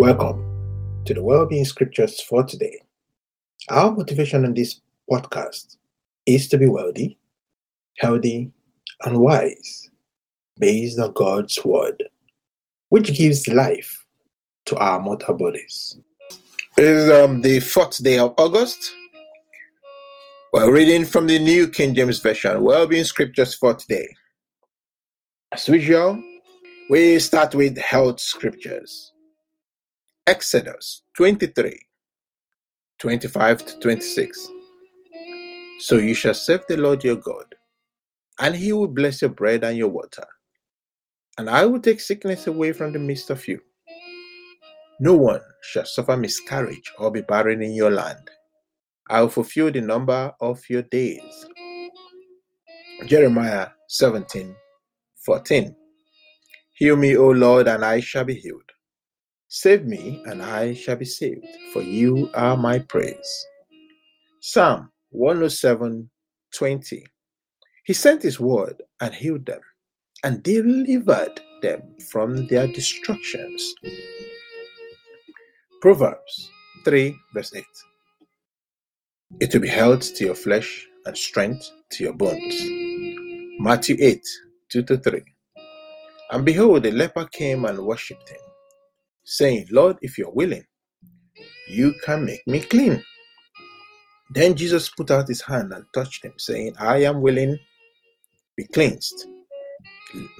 Welcome to the Wellbeing Scriptures for today. Our motivation in this podcast is to be wealthy, healthy, and wise based on God's Word, which gives life to our mortal bodies. It is um, the fourth day of August. We're reading from the New King James Version, Wellbeing Scriptures for today. As usual, we start with health scriptures. Exodus 23 25 to 26. So you shall serve the Lord your God, and he will bless your bread and your water, and I will take sickness away from the midst of you. No one shall suffer miscarriage or be barren in your land. I will fulfill the number of your days. Jeremiah 17 14. Heal me, O Lord, and I shall be healed. Save me, and I shall be saved, for you are my praise. Psalm 107 20. He sent his word and healed them, and delivered them from their destructions. Proverbs 3 verse 8. It will be health to your flesh and strength to your bones. Matthew 8 2 to 3. And behold, a leper came and worshipped him saying, Lord, if you're willing, you can make me clean. Then Jesus put out his hand and touched him, saying, I am willing, be cleansed.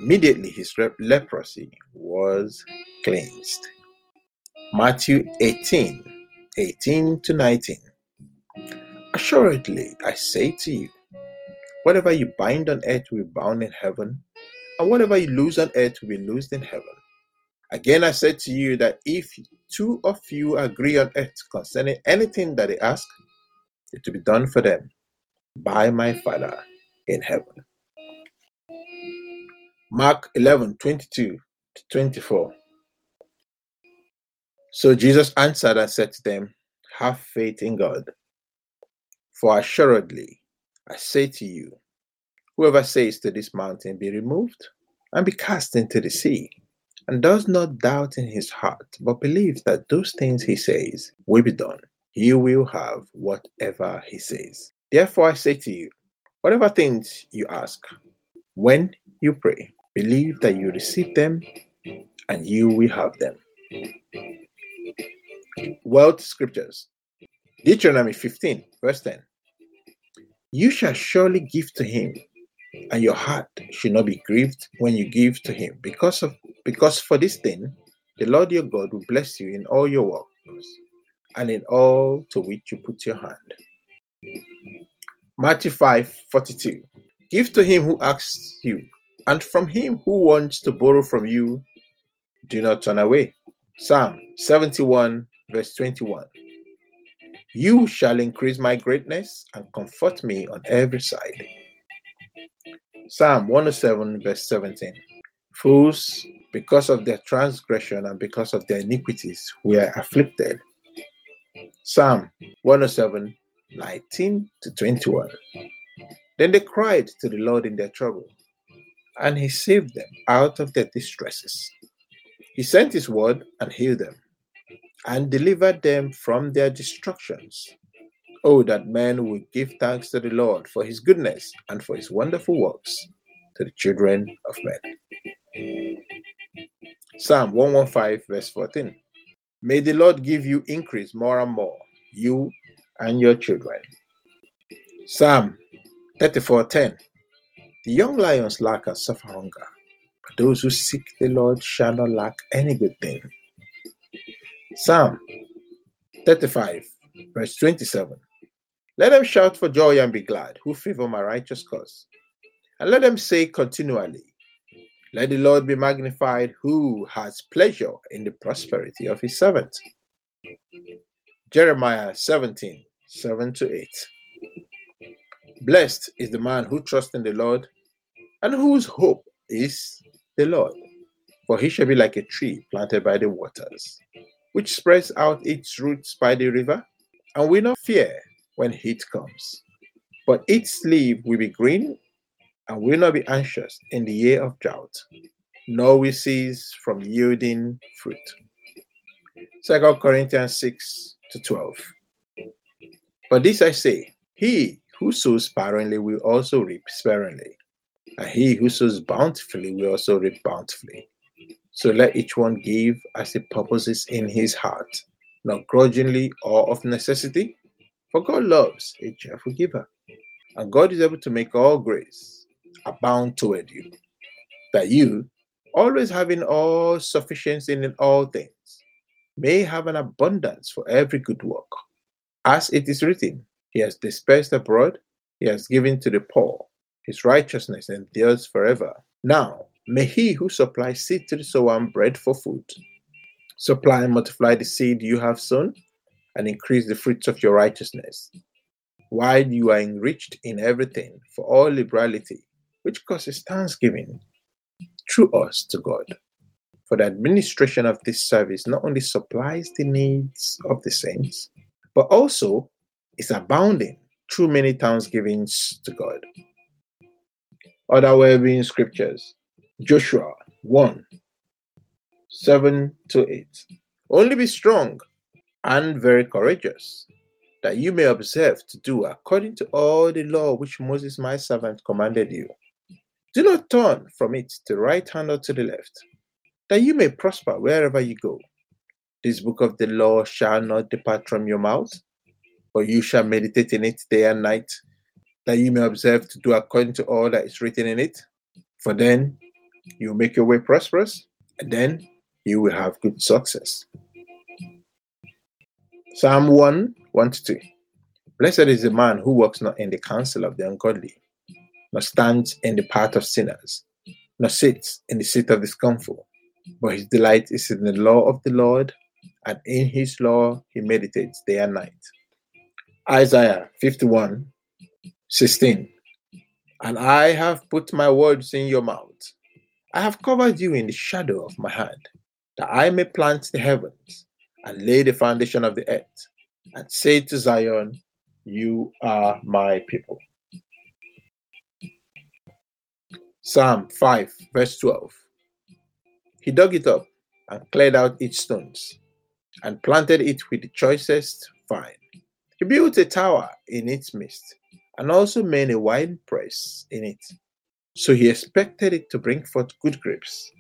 Immediately his leprosy was cleansed. Matthew 18 18 to 19. Assuredly, I say to you, whatever you bind on earth will be bound in heaven, and whatever you loose on earth will be loosed in heaven. Again, I said to you that if two of you agree on earth concerning anything that they ask, it will be done for them by my Father in heaven. Mark 11 22 to 24. So Jesus answered and said to them, Have faith in God. For assuredly, I say to you, whoever says to this mountain, Be removed and be cast into the sea, and does not doubt in his heart, but believes that those things he says will be done, he will have whatever he says. Therefore, I say to you, whatever things you ask, when you pray, believe that you receive them and you will have them. Wealth Scriptures Deuteronomy 15, verse 10. You shall surely give to him, and your heart should not be grieved when you give to him, because of because for this thing, the Lord your God will bless you in all your works and in all to which you put your hand. Matthew 5 42. Give to him who asks you, and from him who wants to borrow from you, do not turn away. Psalm 71, verse 21. You shall increase my greatness and comfort me on every side. Psalm 107, verse 17. Fools because of their transgression and because of their iniquities, we are afflicted. Psalm 107, 19 to 21. Then they cried to the Lord in their trouble, and he saved them out of their distresses. He sent his word and healed them, and delivered them from their destructions. Oh, that men would give thanks to the Lord for his goodness and for his wonderful works to the children of men. Psalm 115, verse 14. May the Lord give you increase more and more, you and your children. Psalm 34:10. The young lions lack and suffer hunger, but those who seek the Lord shall not lack any good thing. Psalm 35, verse 27. Let them shout for joy and be glad, who favor my righteous cause. And let them say continually, let the Lord be magnified who has pleasure in the prosperity of his servant. Jeremiah 17 7 to 8. Blessed is the man who trusts in the Lord and whose hope is the Lord. For he shall be like a tree planted by the waters, which spreads out its roots by the river, and will not fear when heat comes. But its leaf will be green and will not be anxious in the year of drought, nor will cease from yielding fruit. 2 Corinthians 6 to 12. But this I say, he who sows sparingly will also reap sparingly, and he who sows bountifully will also reap bountifully. So let each one give as he purposes in his heart, not grudgingly or of necessity, for God loves a cheerful giver. And God is able to make all grace abound toward you, that you, always having all sufficiency in all things, may have an abundance for every good work. As it is written, He has dispersed abroad, He has given to the poor, His righteousness endures forever. Now, may He who supplies seed to the sower and bread for food supply and multiply the seed you have sown and increase the fruits of your righteousness, while you are enriched in everything for all liberality, which causes thanksgiving through us to God. For the administration of this service not only supplies the needs of the saints, but also is abounding through many thanksgivings to God. Other well-being scriptures Joshua 1 7 to 8. Only be strong and very courageous, that you may observe to do according to all the law which Moses my servant commanded you. Do not turn from it to the right hand or to the left, that you may prosper wherever you go. This book of the law shall not depart from your mouth, but you shall meditate in it day and night, that you may observe to do according to all that is written in it. For then you will make your way prosperous, and then you will have good success. Psalm 1 1 2. Blessed is the man who walks not in the counsel of the ungodly, nor stands in the path of sinners, nor sits in the seat of the scornful, but his delight is in the law of the Lord, and in his law he meditates day and night. Isaiah 51 16. And I have put my words in your mouth. I have covered you in the shadow of my hand, that I may plant the heavens and lay the foundation of the earth, and say to Zion, You are my people. Psalm 5, verse 12. He dug it up and cleared out its stones, and planted it with the choicest vine. He built a tower in its midst, and also made a wine press in it. So he expected it to bring forth good grapes,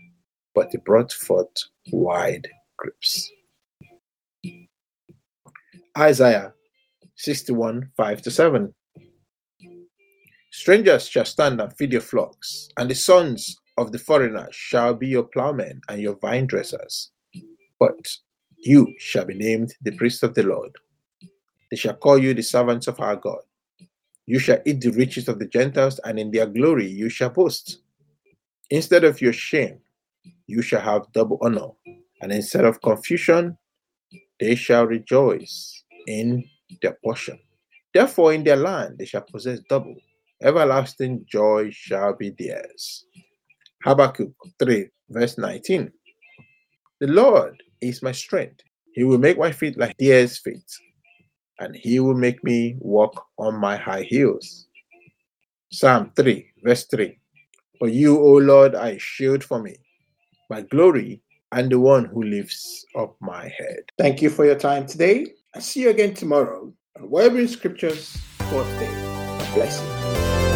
but it brought forth wide grapes. Isaiah 61 5 to 7. Strangers shall stand and feed your flocks, and the sons of the foreigners shall be your plowmen and your vine dressers. But you shall be named the priest of the Lord. They shall call you the servants of our God. You shall eat the riches of the Gentiles, and in their glory you shall boast. Instead of your shame, you shall have double honor, and instead of confusion, they shall rejoice in their portion. Therefore, in their land they shall possess double. Everlasting joy shall be theirs. Habakkuk 3, verse 19. The Lord is my strength. He will make my feet like deer's feet, and he will make me walk on my high heels. Psalm 3, verse 3. For you, O Lord, are a shield for me, my glory, and the one who lifts up my head. Thank you for your time today. I'll see you again tomorrow And on in Scriptures for today places